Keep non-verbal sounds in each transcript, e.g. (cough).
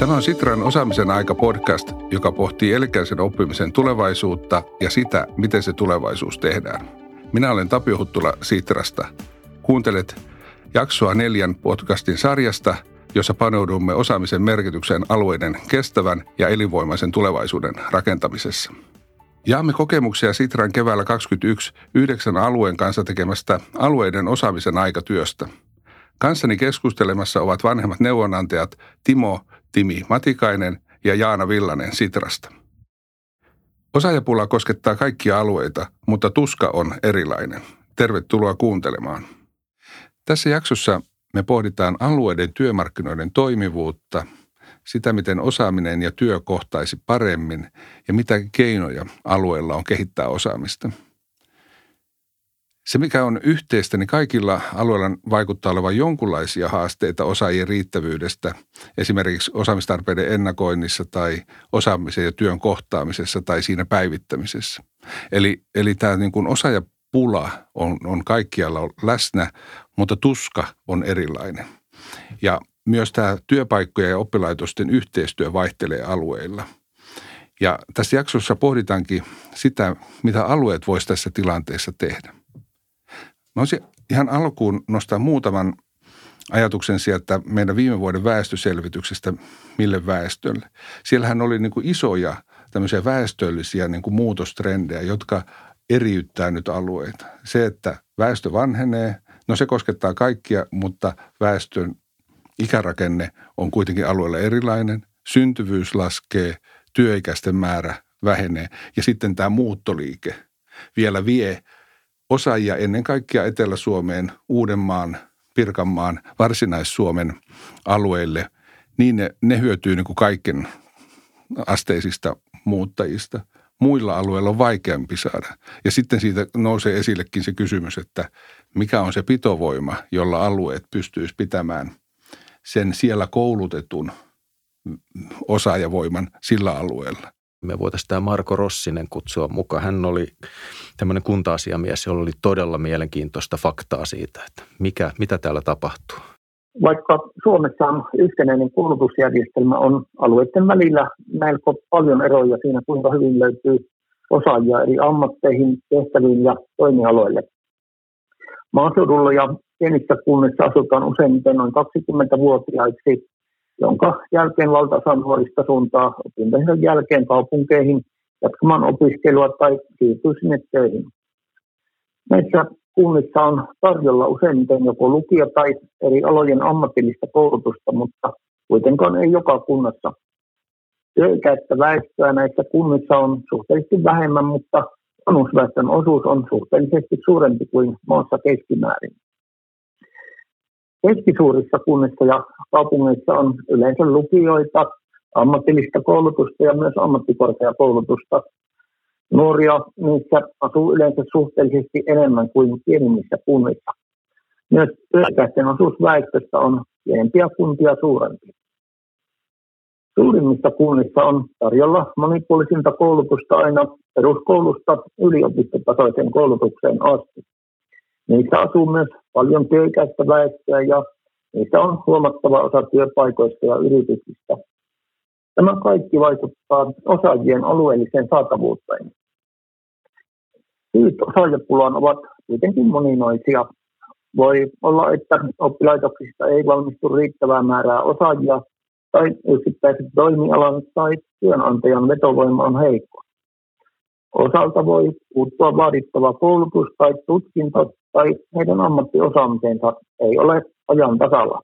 Tämä on Sitran osaamisen aika podcast, joka pohtii elkäisen oppimisen tulevaisuutta ja sitä, miten se tulevaisuus tehdään. Minä olen Tapio Huttula Sitrasta. Kuuntelet jaksoa neljän podcastin sarjasta, jossa paneudumme osaamisen merkitykseen alueiden kestävän ja elinvoimaisen tulevaisuuden rakentamisessa. Jaamme kokemuksia Sitran keväällä 2021 yhdeksän alueen kanssa tekemästä alueiden osaamisen aikatyöstä. Kanssani keskustelemassa ovat vanhemmat neuvonantajat Timo Timi Matikainen ja Jaana Villanen Sitrasta. Osaajapula koskettaa kaikkia alueita, mutta tuska on erilainen. Tervetuloa kuuntelemaan. Tässä jaksossa me pohditaan alueiden työmarkkinoiden toimivuutta, sitä miten osaaminen ja työ kohtaisi paremmin ja mitä keinoja alueella on kehittää osaamista – se, mikä on yhteistä, niin kaikilla alueilla vaikuttaa olevan jonkunlaisia haasteita osaajien riittävyydestä, esimerkiksi osaamistarpeiden ennakoinnissa tai osaamisen ja työn kohtaamisessa tai siinä päivittämisessä. Eli, eli tämä niin kuin osaajapula on, on kaikkialla läsnä, mutta tuska on erilainen. Ja myös tämä työpaikkojen ja oppilaitosten yhteistyö vaihtelee alueilla. Ja tässä jaksossa pohditaankin sitä, mitä alueet voisivat tässä tilanteessa tehdä. Mä olisin ihan alkuun nostaa muutaman ajatuksen sieltä meidän viime vuoden väestöselvityksestä, mille väestölle. Siellähän oli niin kuin isoja tämmöisiä väestöllisiä niin kuin muutostrendejä, jotka eriyttää nyt alueita. Se, että väestö vanhenee, no se koskettaa kaikkia, mutta väestön ikärakenne on kuitenkin alueella erilainen. Syntyvyys laskee, työikäisten määrä vähenee ja sitten tämä muuttoliike vielä vie – osaajia ennen kaikkea Etelä-Suomeen, Uudenmaan, Pirkanmaan, Varsinais-Suomen alueille, niin ne, ne hyötyy niin kuin kaiken asteisista muuttajista. Muilla alueilla on vaikeampi saada. Ja sitten siitä nousee esillekin se kysymys, että mikä on se pitovoima, jolla alueet pystyisi pitämään sen siellä koulutetun osaajavoiman sillä alueella me voitaisiin tämä Marko Rossinen kutsua mukaan. Hän oli tämmöinen kunta-asiamies, jolla oli todella mielenkiintoista faktaa siitä, että mikä, mitä täällä tapahtuu. Vaikka Suomessa on yhtenäinen koulutusjärjestelmä, on alueiden välillä melko paljon eroja siinä, kuinka hyvin löytyy osaajia eri ammatteihin, tehtäviin ja toimialoille. Maaseudulla ja pienissä kunnissa asutaan useimmiten noin 20-vuotiaiksi jonka jälkeen valtaosa nuorista suuntaa opintojensa jälkeen kaupunkeihin jatkamaan opiskelua tai siirtyy sinne töihin. Näissä kunnissa on tarjolla useimmiten joko lukio- tai eri alojen ammatillista koulutusta, mutta kuitenkaan ei joka kunnassa. Työikäistä väestöä näissä kunnissa on suhteellisesti vähemmän, mutta vanhusväestön osuus on suhteellisesti suurempi kuin maassa keskimäärin. Keskisuurissa kunnissa ja kaupungeissa on yleensä lukioita, ammatillista koulutusta ja myös ammattikorkeakoulutusta. Nuoria niissä asuu yleensä suhteellisesti enemmän kuin pienimmissä kunnissa. Myös työikäisten osuus väestöstä on pienempiä kuntia suurempi. Suurimmissa kunnissa on tarjolla monipuolisinta koulutusta aina peruskoulusta yliopistotasoisen koulutukseen asti. Niissä asuu myös paljon työikäistä väestöä ja niissä on huomattava osa työpaikoista ja yrityksistä. Tämä kaikki vaikuttaa osaajien alueelliseen saatavuuteen. Syyt osaajapulaan ovat kuitenkin moninaisia. Voi olla, että oppilaitoksista ei valmistu riittävää määrää osaajia tai yksittäiset toimialan tai työnantajan vetovoima on heikko. Osalta voi puuttua vaadittava koulutus tai tutkinto tai heidän ammattiosaamisensa ei ole ajan tasalla.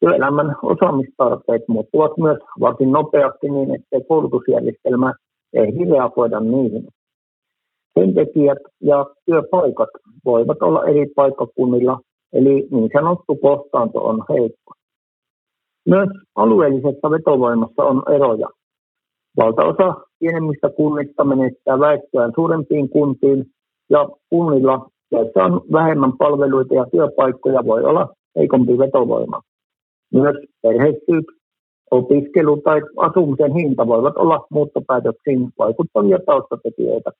Työelämän osaamistarpeet muuttuvat myös varsin nopeasti niin, että koulutusjärjestelmä ei reagoida niihin. Työntekijät ja työpaikat voivat olla eri paikkakunnilla, eli niin sanottu kohtaanto on heikko. Myös alueellisessa vetovoimassa on eroja. Valtaosa pienemmistä kunnista menettää väestöään suurempiin kuntiin ja kunnilla joissa on vähemmän palveluita ja työpaikkoja, voi olla heikompi vetovoima. Myös perhesyyt, opiskelu tai asumisen hinta voivat olla muuttopäätöksiin vaikuttavia taustatekijöitä.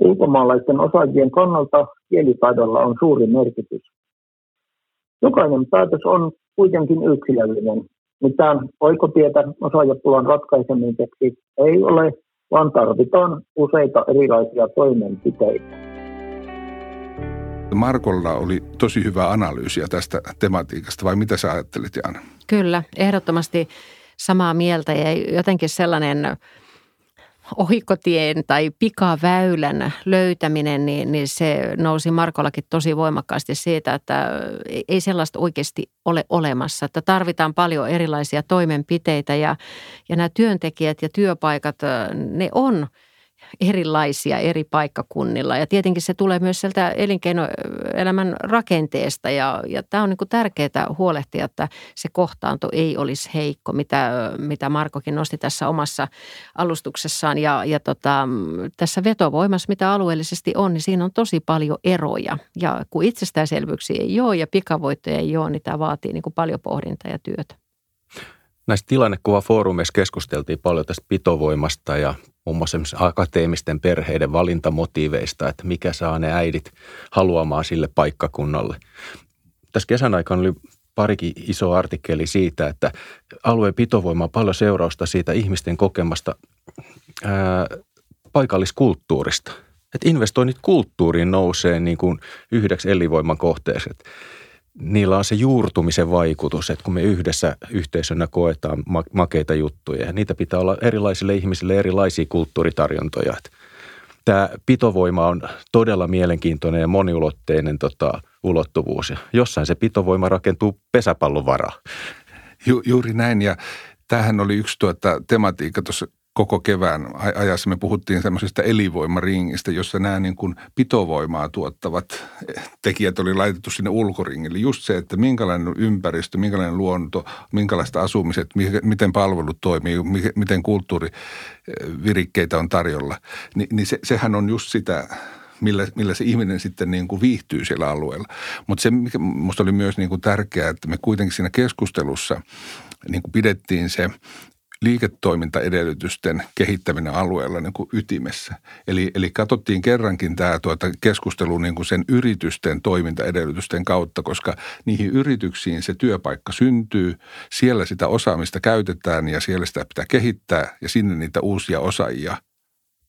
Ulkomaalaisten osaajien kannalta kielitaidolla on suuri merkitys. Jokainen päätös on kuitenkin yksilöllinen. Mitään oikotietä osaajapulan ratkaisemiseksi ei ole, vaan tarvitaan useita erilaisia toimenpiteitä. Markolla oli tosi hyvä analyysiä tästä tematiikasta, vai mitä sä ajattelit, Jaana? Kyllä, ehdottomasti samaa mieltä ja jotenkin sellainen ohikotien tai pikaväylän löytäminen, niin, niin se nousi Markollakin tosi voimakkaasti siitä, että ei sellaista oikeasti ole olemassa. Että tarvitaan paljon erilaisia toimenpiteitä ja, ja nämä työntekijät ja työpaikat, ne on – erilaisia eri paikkakunnilla. Ja tietenkin se tulee myös sieltä elinkeinoelämän rakenteesta ja, ja tämä on niin kuin tärkeää huolehtia, että se kohtaanto ei olisi heikko, mitä, mitä Markokin nosti tässä omassa alustuksessaan. Ja, ja tota, tässä vetovoimassa, mitä alueellisesti on, niin siinä on tosi paljon eroja. Ja kun itsestäänselvyyksiä ei ole ja pikavoittoja ei ole, niin tämä vaatii niin kuin paljon pohdintaa ja työtä. Näistä tilannekuvafoorumeissa keskusteltiin paljon tästä pitovoimasta ja muun muassa akateemisten perheiden valintamotiiveista, että mikä saa ne äidit haluamaan sille paikkakunnalle. Tässä kesän aikana oli parikin iso artikkeli siitä, että alueen pitovoima on paljon seurausta siitä ihmisten kokemasta ää, paikalliskulttuurista. Että investoinnit kulttuuriin nousee niin kuin yhdeksi elinvoiman kohteeksi niillä on se juurtumisen vaikutus, että kun me yhdessä yhteisönä koetaan makeita juttuja, niitä pitää olla erilaisille ihmisille erilaisia kulttuuritarjontoja. Tämä pitovoima on todella mielenkiintoinen ja moniulotteinen tota, ulottuvuus. Ja jossain se pitovoima rakentuu pesäpallon varaa. Ju, juuri näin ja tämähän oli yksi tuota tematiikka tuossa koko kevään ajassa me puhuttiin semmoisesta elinvoimaringistä, jossa nämä niin kuin pitovoimaa tuottavat tekijät oli laitettu sinne ulkoringille. Just se, että minkälainen ympäristö, minkälainen luonto, minkälaista asumiset, miten palvelut toimii, miten kulttuurivirikkeitä on tarjolla. Ni, niin se, sehän on just sitä, millä, millä se ihminen sitten niin kuin viihtyy siellä alueella. Mutta se, mikä minusta oli myös niin kuin tärkeää, että me kuitenkin siinä keskustelussa niin kuin pidettiin se liiketoimintaedellytysten kehittäminen alueella niin kuin ytimessä. Eli, eli katsottiin kerrankin tämä tuota keskustelu niin kuin sen yritysten toimintaedellytysten kautta, koska niihin yrityksiin se työpaikka syntyy, siellä sitä osaamista käytetään ja siellä sitä pitää kehittää ja sinne niitä uusia osaajia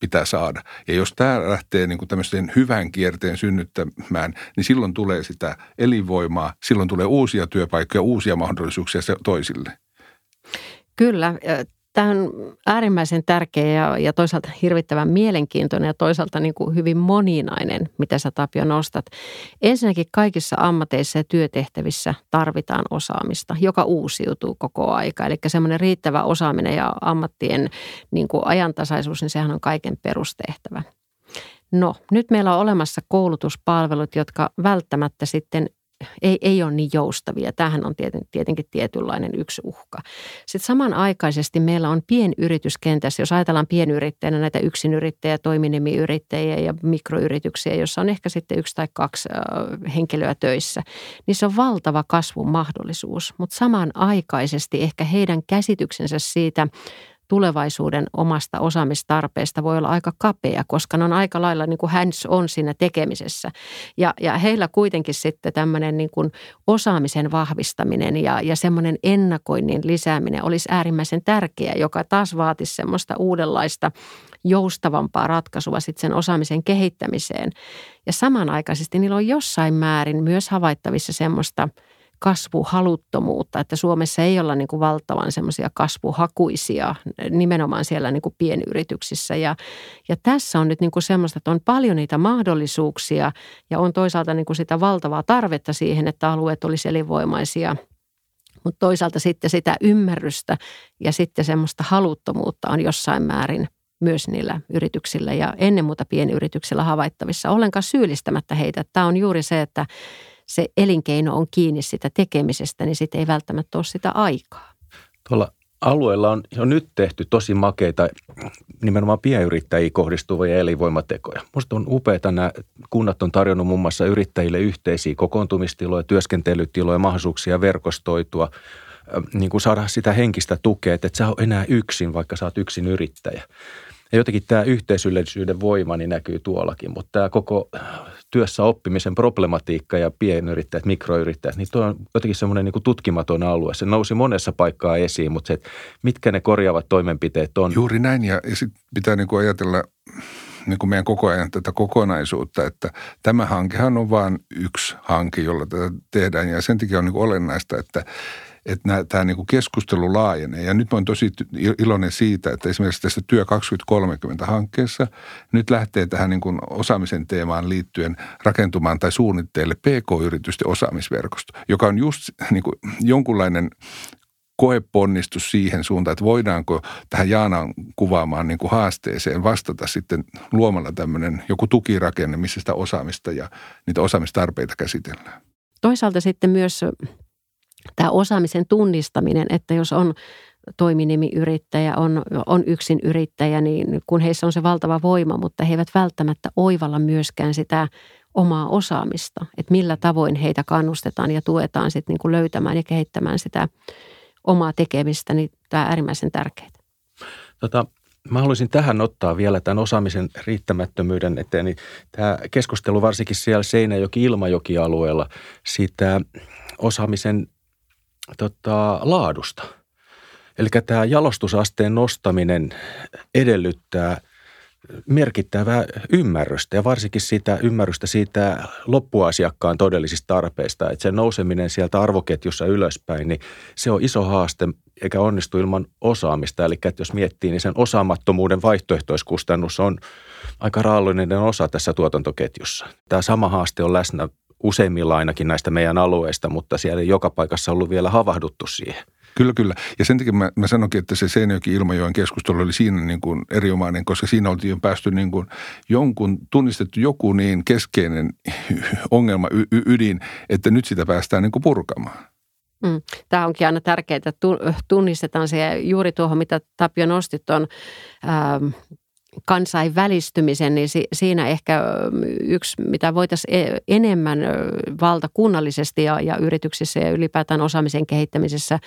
pitää saada. Ja jos tämä lähtee niin kuin tämmöisen hyvän kierteen synnyttämään, niin silloin tulee sitä elinvoimaa, silloin tulee uusia työpaikkoja, uusia mahdollisuuksia toisille. Kyllä. Tämä on äärimmäisen tärkeä ja, ja toisaalta hirvittävän mielenkiintoinen ja toisaalta niin kuin hyvin moninainen, mitä sä Tapio nostat. Ensinnäkin kaikissa ammateissa ja työtehtävissä tarvitaan osaamista, joka uusiutuu koko aika. Eli semmoinen riittävä osaaminen ja ammattien niin kuin ajantasaisuus, niin sehän on kaiken perustehtävä. No, nyt meillä on olemassa koulutuspalvelut, jotka välttämättä sitten ei, ei ole niin joustavia. Tämähän on tieten, tietenkin tietynlainen yksi uhka. Sitten samanaikaisesti meillä on pienyrityskentässä, jos ajatellaan pienyrittäjänä näitä yksinyrittäjiä, toiminimiyrittäjiä ja mikroyrityksiä, jossa on ehkä sitten yksi tai kaksi henkilöä töissä, niin se on valtava kasvun mahdollisuus. Mutta samanaikaisesti ehkä heidän käsityksensä siitä tulevaisuuden omasta osaamistarpeesta voi olla aika kapea, koska ne on aika lailla niin kuin hands on siinä tekemisessä. Ja, ja heillä kuitenkin sitten tämmöinen niin kuin osaamisen vahvistaminen ja, ja semmoinen ennakoinnin lisääminen olisi äärimmäisen tärkeä, joka taas vaatisi semmoista uudenlaista joustavampaa ratkaisua sitten sen osaamisen kehittämiseen. Ja samanaikaisesti niillä on jossain määrin myös havaittavissa semmoista – kasvuhaluttomuutta, että Suomessa ei olla niin kuin valtavan semmoisia kasvuhakuisia nimenomaan siellä niin kuin pienyrityksissä. Ja, ja tässä on nyt niin kuin semmoista, että on paljon niitä mahdollisuuksia ja on toisaalta niin kuin sitä valtavaa tarvetta siihen, että alueet olisi elinvoimaisia – mutta toisaalta sitten sitä ymmärrystä ja sitten semmoista haluttomuutta on jossain määrin myös niillä yrityksillä ja ennen muuta pienyrityksillä havaittavissa. Ollenkaan syyllistämättä heitä. Tämä on juuri se, että se elinkeino on kiinni sitä tekemisestä, niin sitten ei välttämättä ole sitä aikaa. Tuolla alueella on jo nyt tehty tosi makeita nimenomaan pienyrittäjiin kohdistuvia elinvoimatekoja. Minusta on upeita nämä kunnat on tarjonnut muun muassa yrittäjille yhteisiä kokoontumistiloja, työskentelytiloja, mahdollisuuksia verkostoitua, niin kuin saada sitä henkistä tukea, että et sä ole enää yksin, vaikka sä oot yksin yrittäjä. Ja jotenkin tämä yhteisöllisyyden voima niin näkyy tuollakin, mutta tämä koko työssä oppimisen problematiikka ja pienyrittäjät, mikroyrittäjät, niin tuo on jotenkin semmoinen niin tutkimaton alue. Se nousi monessa paikkaa esiin, mutta se, että mitkä ne korjaavat toimenpiteet on. Juuri näin ja, sitten pitää niin kuin ajatella niin kuin meidän koko ajan tätä kokonaisuutta, että tämä hankehan on vain yksi hanke, jolla tätä tehdään ja sen takia on niin olennaista, että että tämä niin kuin keskustelu laajenee. Ja nyt olen tosi iloinen siitä, että esimerkiksi tässä Työ 2030-hankkeessa nyt lähtee tähän niin kuin osaamisen teemaan liittyen rakentumaan tai suunnitteille PK-yritysten osaamisverkosto, joka on just niin kuin jonkunlainen koeponnistus siihen suuntaan, että voidaanko tähän Jaanan kuvaamaan niin kuin haasteeseen vastata sitten luomalla tämmöinen joku tukirakenne, missä sitä osaamista ja niitä osaamistarpeita käsitellään. Toisaalta sitten myös tämä osaamisen tunnistaminen, että jos on toiminimiyrittäjä, on, on yksin yrittäjä, niin kun heissä on se valtava voima, mutta he eivät välttämättä oivalla myöskään sitä omaa osaamista, että millä tavoin heitä kannustetaan ja tuetaan sitten niin löytämään ja kehittämään sitä omaa tekemistä, niin tämä on äärimmäisen tärkeää. Tota, mä haluaisin tähän ottaa vielä tämän osaamisen riittämättömyyden eteen. Niin tämä keskustelu varsinkin siellä Seinäjoki-Ilmajoki-alueella siitä osaamisen tota, laadusta. Eli tämä jalostusasteen nostaminen edellyttää merkittävää ymmärrystä ja varsinkin sitä ymmärrystä siitä loppuasiakkaan todellisista tarpeista. Että se nouseminen sieltä arvoketjussa ylöspäin, niin se on iso haaste eikä onnistu ilman osaamista. Eli että jos miettii, niin sen osaamattomuuden vaihtoehtoiskustannus on aika raallinen osa tässä tuotantoketjussa. Tämä sama haaste on läsnä useimmilla ainakin näistä meidän alueista, mutta siellä ei joka paikassa ollut vielä havahduttu siihen. Kyllä, kyllä. Ja sen takia mä, mä sanonkin, että se Seinäjoki Ilmajoen keskustelu oli siinä niin kuin erinomainen, koska siinä oltiin jo päästy niin kuin jonkun, tunnistettu joku niin keskeinen (laughs) ongelma, y, y, ydin, että nyt sitä päästään niin kuin purkamaan. Mm. Tämä onkin aina tärkeää, että tunnistetaan se. Ja juuri tuohon, mitä Tapio nostit tuon ähm, kansainvälistymisen, niin siinä ehkä yksi, mitä voitaisiin e-, enemmän valtakunnallisesti ja, ja yrityksissä ja ylipäätään osaamisen kehittämisessä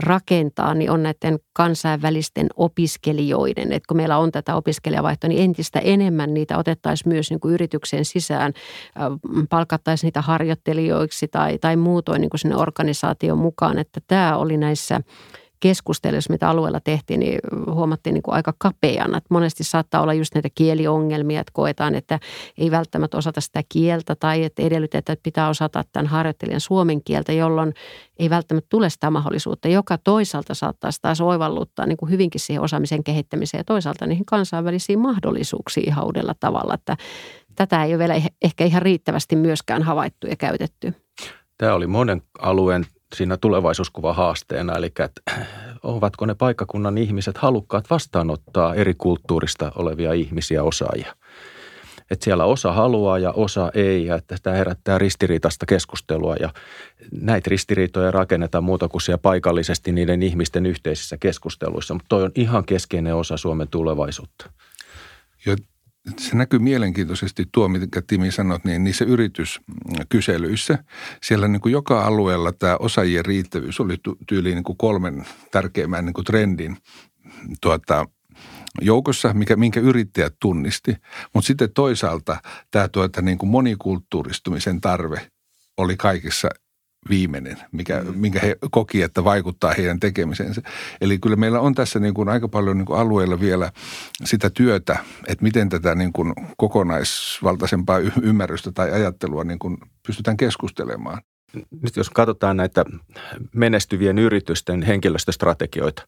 rakentaa, niin on näiden kansainvälisten opiskelijoiden. Että kun meillä on tätä opiskelijavaihtoa, niin entistä enemmän niitä otettaisiin myös niin kuin yrityksen sisään, palkattaisiin niitä harjoittelijoiksi tai, tai muutoin niin kuin sinne organisaation mukaan. Että tämä oli näissä keskustelussa, mitä alueella tehtiin, niin huomattiin niin kuin aika kapeana. Että monesti saattaa olla just näitä kieliongelmia, että koetaan, että ei välttämättä osata sitä kieltä tai että edellytetään, että pitää osata tämän harjoittelijan suomen kieltä, jolloin ei välttämättä tule sitä mahdollisuutta, joka toisaalta saattaa taas oivalluttaa niin kuin hyvinkin siihen osaamisen kehittämiseen ja toisaalta niihin kansainvälisiin mahdollisuuksiin ihan uudella tavalla. Että tätä ei ole vielä ehkä ihan riittävästi myöskään havaittu ja käytetty. Tämä oli monen alueen siinä tulevaisuuskuva haasteena, eli että (clears throat) ovatko ne paikkakunnan ihmiset halukkaat vastaanottaa eri kulttuurista olevia ihmisiä, osaajia. Että siellä osa haluaa ja osa ei, ja että tämä herättää ristiriitaista keskustelua, ja näitä ristiriitoja rakennetaan muuta kuin siellä paikallisesti niiden ihmisten yhteisissä keskusteluissa, mutta toi on ihan keskeinen osa Suomen tulevaisuutta. Ja se näkyy mielenkiintoisesti tuo, mitä Timi sanot, niin niissä yrityskyselyissä. Siellä niin kuin joka alueella tämä osaajien riittävyys oli tyyliin niin kuin kolmen tärkeimmän niin kuin trendin tuota, joukossa, mikä, minkä yrittäjät tunnisti. Mutta sitten toisaalta tämä tuota, niin kuin monikulttuuristumisen tarve oli kaikissa viimeinen, mikä, mm. minkä he koki, että vaikuttaa heidän tekemisensä. Eli kyllä meillä on tässä niin kuin aika paljon niin kuin alueella vielä sitä työtä, että miten tätä niin kuin kokonaisvaltaisempaa ymmärrystä tai ajattelua niin kuin pystytään keskustelemaan. Nyt jos katsotaan näitä menestyvien yritysten henkilöstöstrategioita,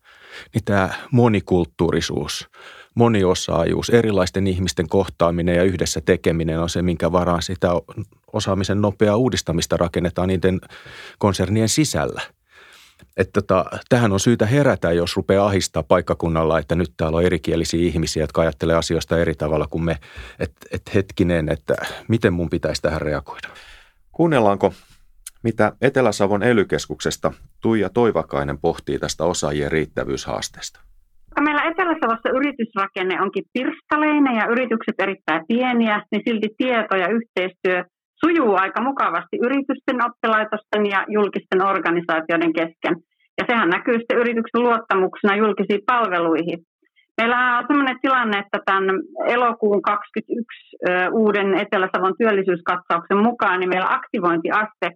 niin tämä monikulttuurisuus – moniosaajuus, erilaisten ihmisten kohtaaminen ja yhdessä tekeminen on se, minkä varaan sitä osaamisen nopeaa uudistamista rakennetaan niiden konsernien sisällä. Että tota, tähän on syytä herätä, jos rupeaa ahistaa paikkakunnalla, että nyt täällä on erikielisiä ihmisiä, jotka ajattelee asioista eri tavalla kuin me. Että et hetkinen, että miten mun pitäisi tähän reagoida. Kuunnellaanko, mitä Etelä-Savon elykeskuksesta Tuija Toivakainen pohtii tästä osaajien riittävyyshaasteesta? Meillä Etelä-Savossa yritysrakenne onkin pirstaleinen ja yritykset erittäin pieniä, niin silti tieto ja yhteistyö sujuu aika mukavasti yritysten, oppilaitosten ja julkisten organisaatioiden kesken. Ja sehän näkyy sitten yrityksen luottamuksena julkisiin palveluihin. Meillä on sellainen tilanne, että tämän elokuun 2021 uuden Etelä-Savon työllisyyskatsauksen mukaan, niin meillä aktivointiaste,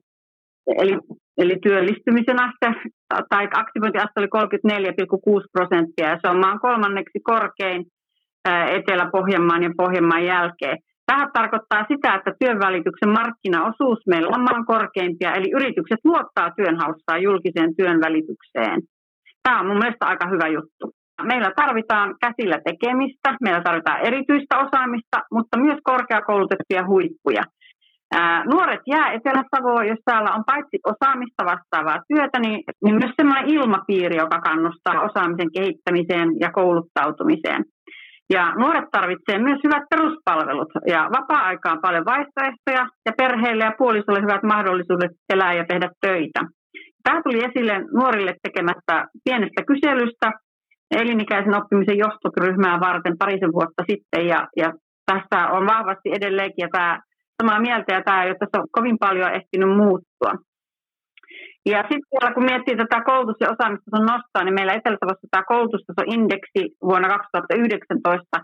eli, eli työllistymisen aste, tai aktivointiaste oli 34,6 prosenttia, ja se on maan kolmanneksi korkein Etelä-Pohjanmaan ja Pohjanmaan jälkeen. Tämä tarkoittaa sitä, että työnvälityksen markkinaosuus meillä on maan korkeimpia, eli yritykset luottaa työnhaussaan julkiseen työnvälitykseen. Tämä on mun mielestä aika hyvä juttu. Meillä tarvitaan käsillä tekemistä, meillä tarvitaan erityistä osaamista, mutta myös korkeakoulutettuja huippuja. Nuoret jää Etelä-Savoon, jos täällä on paitsi osaamista vastaavaa työtä, niin, niin myös sellainen ilmapiiri, joka kannustaa osaamisen kehittämiseen ja kouluttautumiseen. Ja nuoret tarvitsevat myös hyvät peruspalvelut ja vapaa-aikaan paljon vaihtoehtoja ja perheille ja puolisolle hyvät mahdollisuudet elää ja tehdä töitä. Tämä tuli esille nuorille tekemättä pienestä kyselystä elinikäisen oppimisen johtoryhmää varten parisen vuotta sitten ja, ja tässä on vahvasti edelleenkin ja tämä samaa mieltä ja tämä ei ole tässä kovin paljon ehtinyt muuttua. Ja sitten vielä kun miettii tätä koulutus- ja osaamistason nostoa, niin meillä Etelä-Savossa tämä koulutustasoindeksi vuonna 2019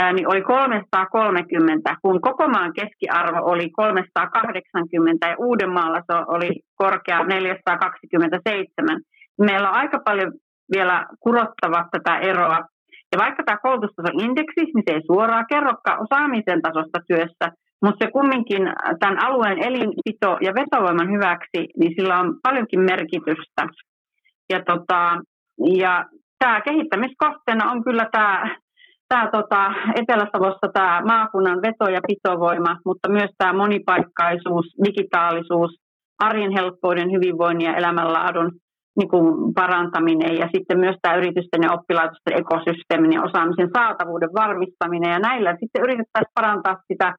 ää, niin oli 330, kun koko maan keskiarvo oli 380 ja Uudenmaalla se oli korkea 427. Meillä on aika paljon vielä kurottava tätä eroa. Ja vaikka tämä koulutustasoindeksi, niin se ei suoraan kerrokaan osaamisen tasosta työssä, mutta se kumminkin tämän alueen elinpito- ja vetovoiman hyväksi, niin sillä on paljonkin merkitystä. Ja, tota, ja tämä kehittämiskohteena on kyllä tämä, tämä tota, Etelä-Savossa tämä maakunnan veto- ja pitovoima, mutta myös tämä monipaikkaisuus, digitaalisuus, arjen helppouden, hyvinvoinnin ja elämänlaadun niin kuin parantaminen ja sitten myös tämä yritysten ja oppilaitosten ekosysteemin ja osaamisen saatavuuden varmistaminen. Ja näillä sitten yritettäisiin parantaa sitä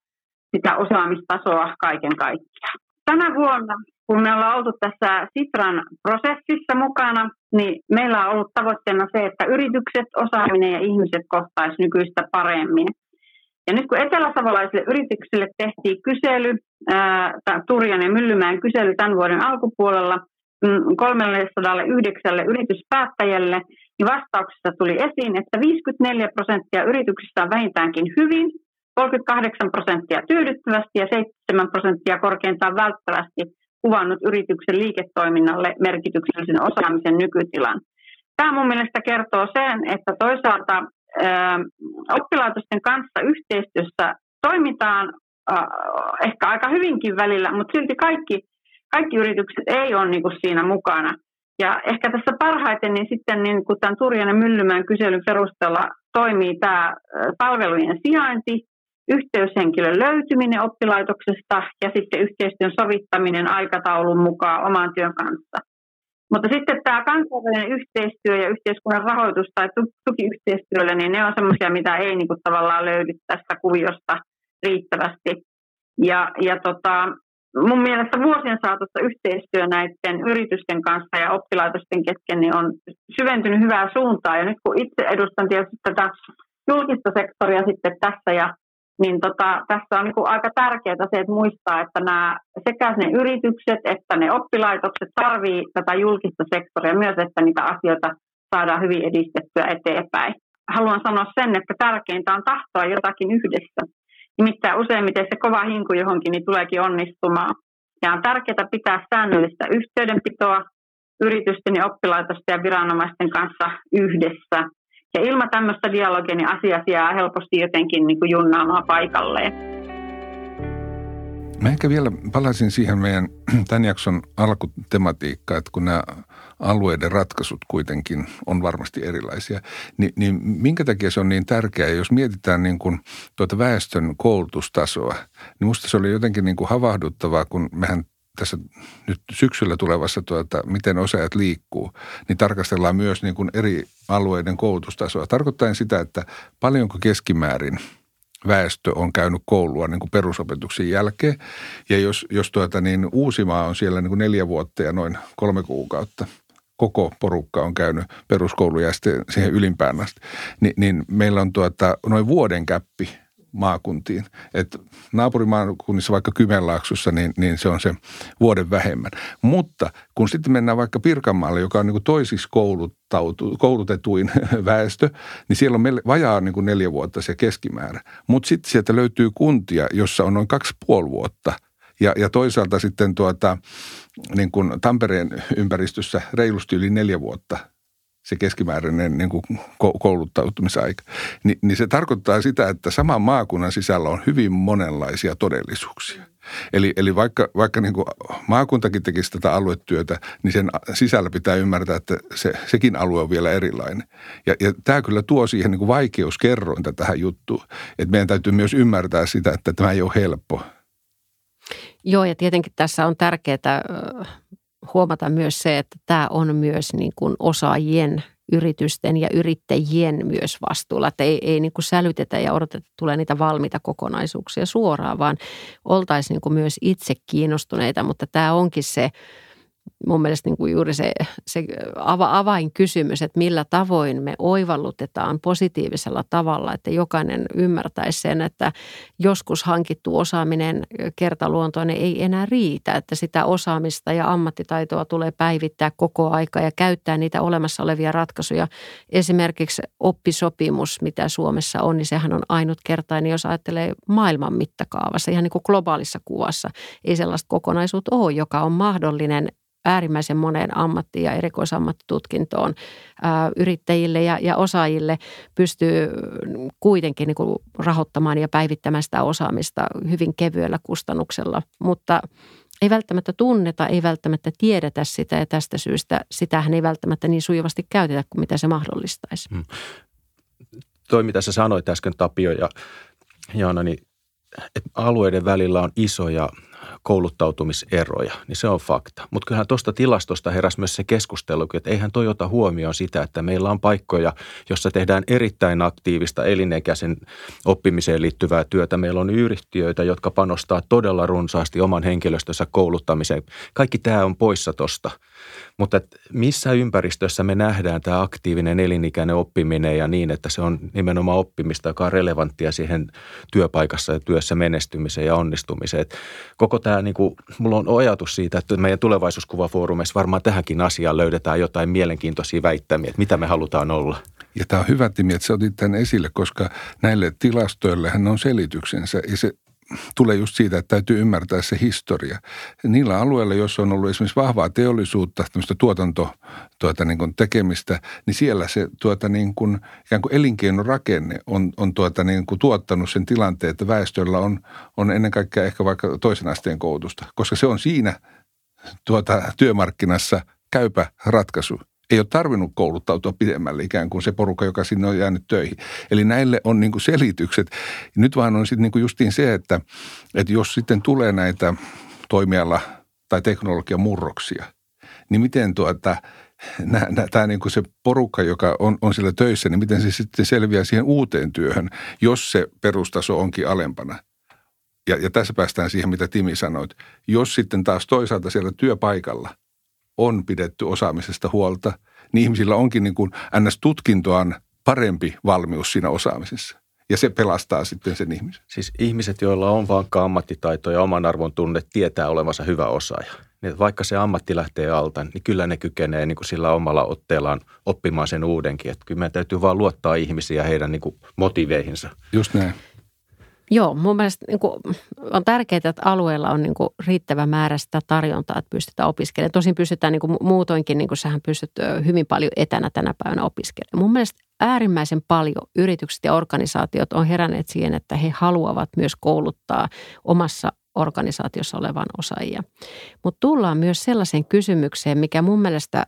sitä osaamistasoa kaiken kaikkiaan. Tänä vuonna, kun me ollaan oltu tässä Sitran prosessissa mukana, niin meillä on ollut tavoitteena se, että yritykset, osaaminen ja ihmiset kohtaisivat nykyistä paremmin. Ja nyt kun eteläsavolaisille yrityksille tehtiin kysely, ää, Turjan ja Myllymäen kysely tämän vuoden alkupuolella, 309 mm, yrityspäättäjälle, niin vastauksessa tuli esiin, että 54 prosenttia yrityksistä on vähintäänkin hyvin 38 prosenttia tyydyttävästi ja 7 prosenttia korkeintaan välttävästi kuvannut yrityksen liiketoiminnalle merkityksellisen osaamisen nykytilan. Tämä mun mielestä kertoo sen, että toisaalta äh, oppilaitosten kanssa yhteistyössä toimitaan äh, ehkä aika hyvinkin välillä, mutta silti kaikki, kaikki yritykset ei ole niin kuin siinä mukana. Ja ehkä tässä parhaiten niin sitten niin kun tämän Turjan ja Myllymään kyselyn perusteella toimii tämä palvelujen sijainti, yhteyshenkilön löytyminen oppilaitoksesta ja sitten yhteistyön sovittaminen aikataulun mukaan oman työn kanssa. Mutta sitten tämä kansainvälinen yhteistyö ja yhteiskunnan rahoitus tai tukiyhteistyöllä, niin ne on semmoisia, mitä ei niin kuin tavallaan löydy tästä kuviosta riittävästi. Ja, ja tota, mun mielestä vuosien saatossa yhteistyö näiden yritysten kanssa ja oppilaitosten kesken niin on syventynyt hyvää suuntaa. Ja nyt kun itse edustan tietysti tätä julkista sektoria sitten tässä ja niin tota, tässä on niin aika tärkeää se, että muistaa, että nämä, sekä ne yritykset että ne oppilaitokset tarvii tätä julkista sektoria myös, että niitä asioita saadaan hyvin edistettyä eteenpäin. Haluan sanoa sen, että tärkeintä on tahtoa jotakin yhdessä. Nimittäin useimmiten se kova hinku johonkin niin tuleekin onnistumaan. Ja on tärkeää pitää säännöllistä yhteydenpitoa yritysten ja oppilaitosten ja viranomaisten kanssa yhdessä ja ilman tämmöistä dialogia niin asiat jää helposti jotenkin niin kuin junnaamaan paikalleen. Mä ehkä vielä palaisin siihen meidän (clears throat) tämän jakson alkutematiikkaan, että kun nämä alueiden ratkaisut kuitenkin on varmasti erilaisia, niin, niin minkä takia se on niin tärkeää? Jos mietitään niin kuin tuota väestön koulutustasoa, niin musta se oli jotenkin niin kuin havahduttavaa, kun mehän tässä nyt syksyllä tulevassa, tuota, miten osaajat liikkuu, niin tarkastellaan myös niin kuin eri alueiden koulutustasoa. Tarkoittaen sitä, että paljonko keskimäärin väestö on käynyt koulua niin kuin perusopetuksen jälkeen. Ja jos, jos tuota, niin Uusimaa on siellä niin kuin neljä vuotta ja noin kolme kuukautta, koko porukka on käynyt peruskouluja ja sitten siihen ylimpään asti, niin, niin meillä on tuota, noin vuoden käppi maakuntiin. Et naapurimaakunnissa vaikka Kymenlaaksossa, niin, niin se on se vuoden vähemmän. Mutta kun sitten mennään vaikka Pirkanmaalle, joka on niin kuin toisiksi koulutetuin (laughs) väestö, niin siellä on vajaa niin kuin neljä vuotta se keskimäärä. Mutta sitten sieltä löytyy kuntia, jossa on noin kaksi puoli vuotta – ja, ja toisaalta sitten tuota, niin kuin Tampereen ympäristössä reilusti yli neljä vuotta se keskimääräinen niin kuin kouluttautumisaika, Ni, niin se tarkoittaa sitä, että saman maakunnan sisällä on hyvin monenlaisia todellisuuksia. Eli, eli vaikka, vaikka niin kuin maakuntakin tekisi tätä aluetyötä, niin sen sisällä pitää ymmärtää, että se, sekin alue on vielä erilainen. Ja, ja tämä kyllä tuo siihen niin vaikeuskerrointa tähän juttuun. Että meidän täytyy myös ymmärtää sitä, että tämä ei ole helppo. Joo, ja tietenkin tässä on tärkeää huomata myös se, että tämä on myös niin kuin osaajien yritysten ja yrittäjien myös vastuulla. Että ei, ei niin kuin sälytetä ja odoteta, että tulee niitä valmiita kokonaisuuksia suoraan, vaan oltaisiin niin kuin myös itse kiinnostuneita. Mutta tämä onkin se mun mielestä niin kuin juuri se, se avainkysymys, että millä tavoin me oivallutetaan positiivisella tavalla, että jokainen ymmärtäisi sen, että joskus hankittu osaaminen kertaluontoinen ei enää riitä, että sitä osaamista ja ammattitaitoa tulee päivittää koko aika ja käyttää niitä olemassa olevia ratkaisuja. Esimerkiksi oppisopimus, mitä Suomessa on, niin sehän on ainutkertainen, jos ajattelee maailman mittakaavassa, ihan niin kuin globaalissa kuvassa. Ei sellaista kokonaisuutta ole, joka on mahdollinen äärimmäisen moneen ammatti- ja erikoisammattitutkintoon ää, yrittäjille ja, ja osaajille pystyy kuitenkin niin kuin rahoittamaan ja päivittämään sitä osaamista hyvin kevyellä kustannuksella, mutta ei välttämättä tunneta, ei välttämättä tiedetä sitä ja tästä syystä sitähän ei välttämättä niin sujuvasti käytetä kuin mitä se mahdollistaisi. Hmm. Toi, mitä sä sanoit äsken Tapio ja Jaana, niin että alueiden välillä on isoja kouluttautumiseroja, niin se on fakta. Mutta kyllähän tuosta tilastosta heräsi myös se keskustelu, että eihän toi ota huomioon sitä, että meillä on paikkoja, jossa tehdään erittäin aktiivista elinikäisen oppimiseen liittyvää työtä. Meillä on yhtiöitä, jotka panostaa todella runsaasti oman henkilöstössä kouluttamiseen. Kaikki tämä on poissa tuosta. Mutta missä ympäristössä me nähdään tämä aktiivinen elinikäinen oppiminen ja niin, että se on nimenomaan oppimista, joka on relevanttia siihen työpaikassa ja työssä menestymiseen ja onnistumiseen. Et koko tämä, niin kuin, mulla on ajatus siitä, että meidän tulevaisuuskuvafoorumeissa varmaan tähänkin asiaan löydetään jotain mielenkiintoisia väittämiä, että mitä me halutaan olla. Ja tämä on hyvä, Timi, että sä otit tämän esille, koska näille tilastoille on selityksensä. Ja se tulee just siitä, että täytyy ymmärtää se historia. Niillä alueilla, joissa on ollut esimerkiksi vahvaa teollisuutta, tämmöistä tuotanto tuota, niin kuin tekemistä, niin siellä se tuota, niin kuin, ikään kuin elinkeinorakenne on, on tuota, niin kuin tuottanut sen tilanteen, että väestöllä on, on ennen kaikkea ehkä vaikka toisen asteen koulutusta, koska se on siinä tuota, työmarkkinassa käypä ratkaisu ei ole tarvinnut kouluttautua pidemmälle ikään kuin se porukka, joka sinne on jäänyt töihin. Eli näille on niin kuin selitykset. Nyt vaan on sitten niin justiin se, että, että jos sitten tulee näitä toimiala- tai teknologian murroksia, niin miten tuota, tämä niin kuin se porukka, joka on, on siellä töissä, niin miten se sitten selviää siihen uuteen työhön, jos se perustaso onkin alempana. Ja, ja tässä päästään siihen, mitä Timi sanoit. Jos sitten taas toisaalta siellä työpaikalla – on pidetty osaamisesta huolta, niin ihmisillä onkin niin kuin NS-tutkintoaan parempi valmius siinä osaamisessa. Ja se pelastaa sitten sen ihmisen. Siis ihmiset, joilla on vankka ammattitaito ja oman arvon tunne, tietää olevansa hyvä osaaja. Niin vaikka se ammatti lähtee alta, niin kyllä ne kykenee niin kuin sillä omalla otteellaan oppimaan sen uudenkin. Että kyllä meidän täytyy vaan luottaa ihmisiä heidän niin kuin motiveihinsa. Just näin. Joo, mun mielestä niin kuin, on tärkeää, että alueella on niin kuin, riittävä määrä sitä tarjontaa, että pystytään opiskelemaan. Tosin pystytään niin kuin, muutoinkin, niin kuin sähän pystyt hyvin paljon etänä tänä päivänä opiskelemaan. Mun mielestä äärimmäisen paljon yritykset ja organisaatiot on heränneet siihen, että he haluavat myös kouluttaa omassa organisaatiossa olevan osaajia. Mutta tullaan myös sellaiseen kysymykseen, mikä mun mielestä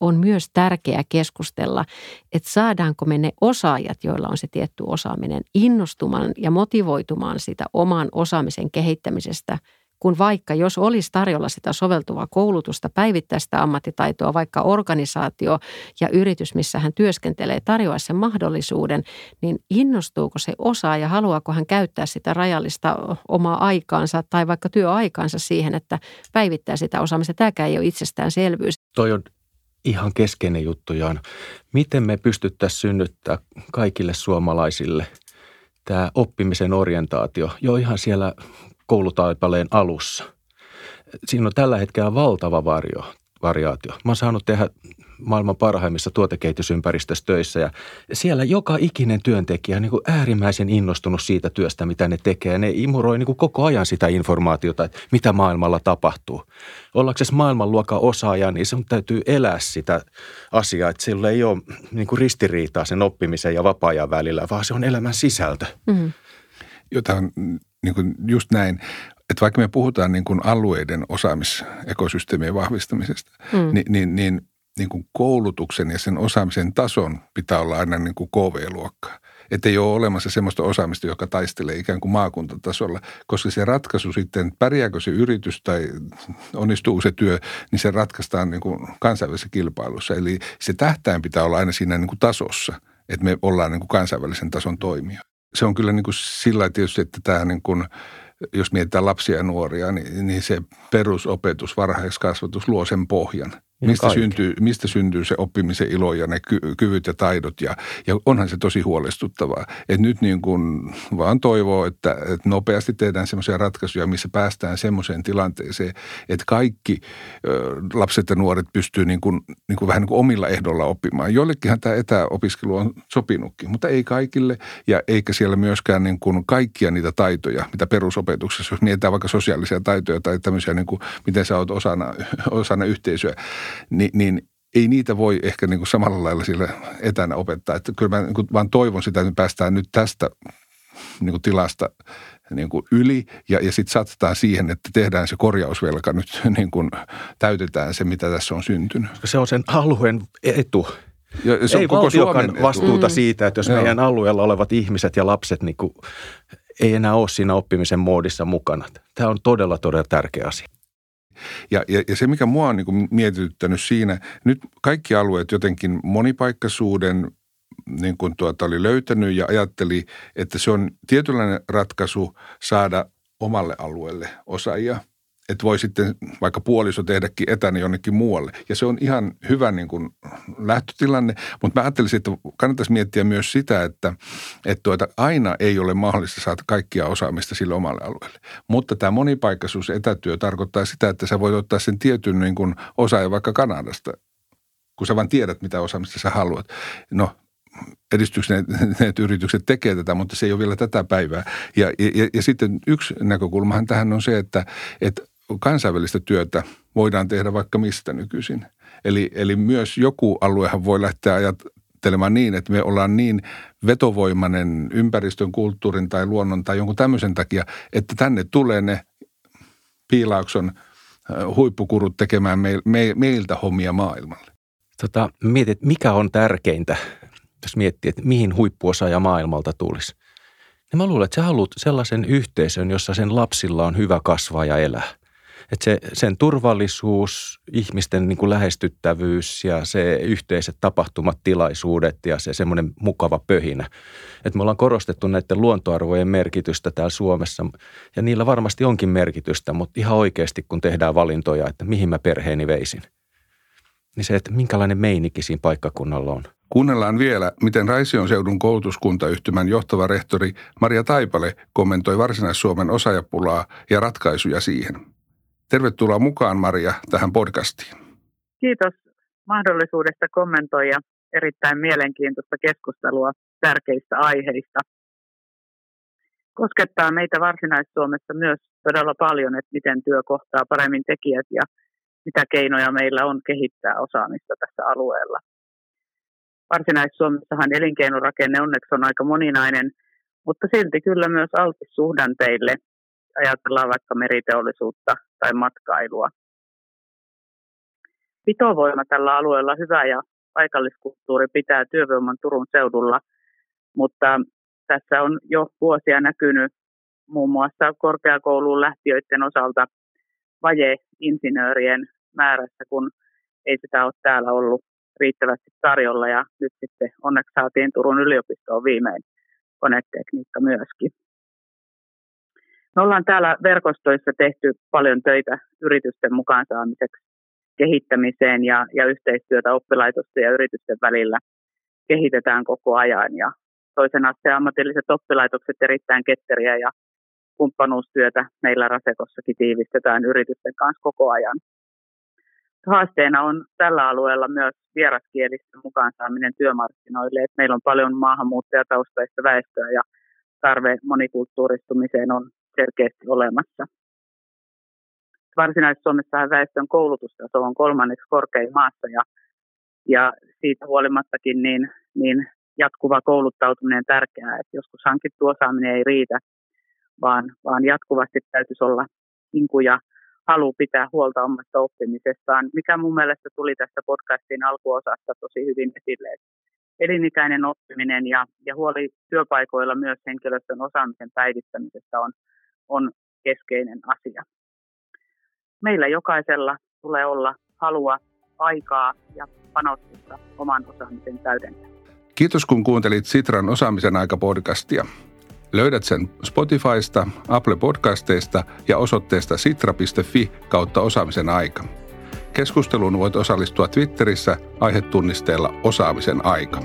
on myös tärkeää keskustella, että saadaanko me ne osaajat, joilla on se tietty osaaminen, innostumaan ja motivoitumaan sitä oman osaamisen kehittämisestä, kun vaikka jos olisi tarjolla sitä soveltuvaa koulutusta, päivittää sitä ammattitaitoa, vaikka organisaatio ja yritys, missä hän työskentelee, tarjoaa sen mahdollisuuden, niin innostuuko se osaaja, haluaako hän käyttää sitä rajallista omaa aikaansa tai vaikka työaikaansa siihen, että päivittää sitä osaamista. Tämäkään ei ole itsestäänselvyys. Toi on ihan keskeinen juttu, Jaan. Miten me pystyttäisiin synnyttää kaikille suomalaisille tämä oppimisen orientaatio jo ihan siellä koulutaipaleen alussa. Siinä on tällä hetkellä valtava varjo, variaatio. Mä oon saanut tehdä maailman parhaimmissa tuotekehitysympäristössä töissä ja siellä joka ikinen työntekijä on niin kuin äärimmäisen innostunut siitä työstä, mitä ne tekee. Ne imuroi niin kuin koko ajan sitä informaatiota, että mitä maailmalla tapahtuu. Ollaksesi maailmanluokan osaaja, niin sun täytyy elää sitä asiaa, että sillä ei ole niin kuin ristiriitaa sen oppimisen ja vapaa-ajan välillä, vaan se on elämän sisältö. Mm. Jota on niin kuin just näin että vaikka me puhutaan niin kuin alueiden osaamisekosysteemien vahvistamisesta, mm. niin, niin, niin, niin kuin koulutuksen ja sen osaamisen tason pitää olla aina niin kuin KV-luokkaa. Että ei ole olemassa sellaista osaamista, joka taistelee ikään kuin maakuntatasolla, koska se ratkaisu sitten, pärjääkö se yritys tai onnistuu se työ, niin se ratkaistaan niin kuin kansainvälisessä kilpailussa. Eli se tähtäin pitää olla aina siinä niin kuin tasossa, että me ollaan niin kuin kansainvälisen tason toimia. Se on kyllä niin kuin sillä tietysti, että tämä niin kuin – jos mietitään lapsia ja nuoria, niin, niin se perusopetus, varhaiskasvatus luo sen pohjan – Mistä syntyy, mistä syntyy se oppimisen ilo ja ne ky- kyvyt ja taidot ja, ja onhan se tosi huolestuttavaa. Että nyt niin kuin vaan toivoo, että, että nopeasti tehdään semmoisia ratkaisuja, missä päästään semmoiseen tilanteeseen, että kaikki ö, lapset ja nuoret pystyy niin kuin, niin kuin vähän niin kuin omilla ehdolla oppimaan. Joillekinhan tämä etäopiskelu on sopinutkin, mutta ei kaikille ja eikä siellä myöskään niin kuin kaikkia niitä taitoja, mitä perusopetuksessa, jos mietitään vaikka sosiaalisia taitoja tai tämmöisiä, niin kuin, miten sä oot osana, osana yhteisöä, niin, niin ei niitä voi ehkä niin kuin samalla lailla sillä etänä opettaa. Että kyllä mä niin kuin vaan toivon sitä, että me päästään nyt tästä niin kuin tilasta niin kuin yli ja, ja sitten satsataan siihen, että tehdään se korjausvelka nyt, (laughs) niin kuin täytetään se, mitä tässä on syntynyt. Se on sen alueen etu. Ja se on ei koko valtiokan vastuuta mm. siitä, että jos Joo. meidän alueella olevat ihmiset ja lapset niin kuin, ei enää ole siinä oppimisen moodissa mukana. Tämä on todella, todella tärkeä asia. Ja, ja, ja se, mikä mua on niin mietityttänyt siinä, nyt kaikki alueet jotenkin monipaikkaisuuden niin kuin tuota oli löytänyt ja ajatteli, että se on tietynlainen ratkaisu saada omalle alueelle osaajia – että voi sitten vaikka puoliso tehdäkin etänä jonnekin muualle. Ja se on ihan hyvä niin kuin lähtötilanne, mutta mä ajattelisin, että kannattaisi miettiä myös sitä, että, että tuota, aina ei ole mahdollista saada kaikkia osaamista sille omalle alueelle. Mutta tämä monipaikkaisuus etätyö tarkoittaa sitä, että sä voit ottaa sen tietyn niin kuin osaajan vaikka Kanadasta, kun sä vaan tiedät, mitä osaamista sä haluat. No, edistykset yritykset tekee tätä, mutta se ei ole vielä tätä päivää. Ja, ja, ja sitten yksi näkökulmahan tähän on se, että, että kansainvälistä työtä voidaan tehdä vaikka mistä nykyisin. Eli, eli myös joku aluehan voi lähteä ajattelemaan niin, että me ollaan niin vetovoimainen ympäristön, kulttuurin tai luonnon tai jonkun tämmöisen takia, että tänne tulee ne piilaukson huippukurut tekemään me, me, meiltä hommia maailmalle. Tota, mietit, mikä on tärkeintä, jos miettii, että mihin huippuosaaja maailmalta tulisi. Niin mä luulen, että sä haluat sellaisen yhteisön, jossa sen lapsilla on hyvä kasvaa ja elää että se, sen turvallisuus, ihmisten niin kuin lähestyttävyys ja se yhteiset tapahtumat, tilaisuudet ja se semmoinen mukava pöhinä. Että me ollaan korostettu näiden luontoarvojen merkitystä täällä Suomessa ja niillä varmasti onkin merkitystä, mutta ihan oikeasti kun tehdään valintoja, että mihin mä perheeni veisin, niin se, että minkälainen meininki siinä paikkakunnalla on. Kuunnellaan vielä, miten Raision seudun koulutuskuntayhtymän johtava rehtori Maria Taipale kommentoi Varsinais-Suomen osaajapulaa ja ratkaisuja siihen. Tervetuloa mukaan Maria tähän podcastiin. Kiitos mahdollisuudesta kommentoida erittäin mielenkiintoista keskustelua tärkeistä aiheista. Koskettaa meitä Varsinais-Suomessa myös todella paljon, että miten työ kohtaa paremmin tekijät ja mitä keinoja meillä on kehittää osaamista tässä alueella. Varsinais-Suomessahan elinkeinorakenne onneksi on aika moninainen, mutta silti kyllä myös altis suhdanteille – ajatellaan vaikka meriteollisuutta tai matkailua. Pitovoima tällä alueella hyvä ja paikalliskulttuuri pitää työvoiman Turun seudulla, mutta tässä on jo vuosia näkynyt muun muassa korkeakouluun lähtiöiden osalta vaje insinöörien määrässä, kun ei sitä ole täällä ollut riittävästi tarjolla ja nyt sitten onneksi saatiin Turun yliopistoon viimein konetekniikka myöskin. Me ollaan täällä verkostoissa tehty paljon töitä yritysten mukaan saamiseksi kehittämiseen ja, ja yhteistyötä oppilaitosten ja yritysten välillä kehitetään koko ajan ja toisen asteen ammatilliset oppilaitokset erittäin ketteriä ja kumppanuustyötä meillä Rasekossakin tiivistetään yritysten kanssa koko ajan. Haasteena on tällä alueella myös vieraskielisten mukaan saaminen työmarkkinoille. Et meillä on paljon maahanmuuttajataustaista väestöä ja tarve monikulttuuristumiseen on selkeästi olemassa. Varsinais-Suomessa väestön koulutustaso on kolmanneksi korkein maassa ja, ja siitä huolimattakin niin, niin jatkuva kouluttautuminen on tärkeää, että joskus hankittu osaaminen ei riitä, vaan, vaan jatkuvasti täytyisi olla inku ja halu pitää huolta omasta oppimisestaan, mikä mun mielestä tuli tässä podcastin alkuosassa tosi hyvin esille. Elinikäinen oppiminen ja, ja huoli työpaikoilla myös henkilöstön osaamisen päivittämisestä on, on keskeinen asia. Meillä jokaisella tulee olla halua, aikaa ja panostusta oman osaamisen täydentämiseen. Kiitos kun kuuntelit Sitran osaamisen aika podcastia. Löydät sen Spotifysta, Apple Podcasteista ja osoitteesta sitra.fi kautta osaamisen aika. Keskusteluun voit osallistua Twitterissä aihetunnisteella osaamisen aika.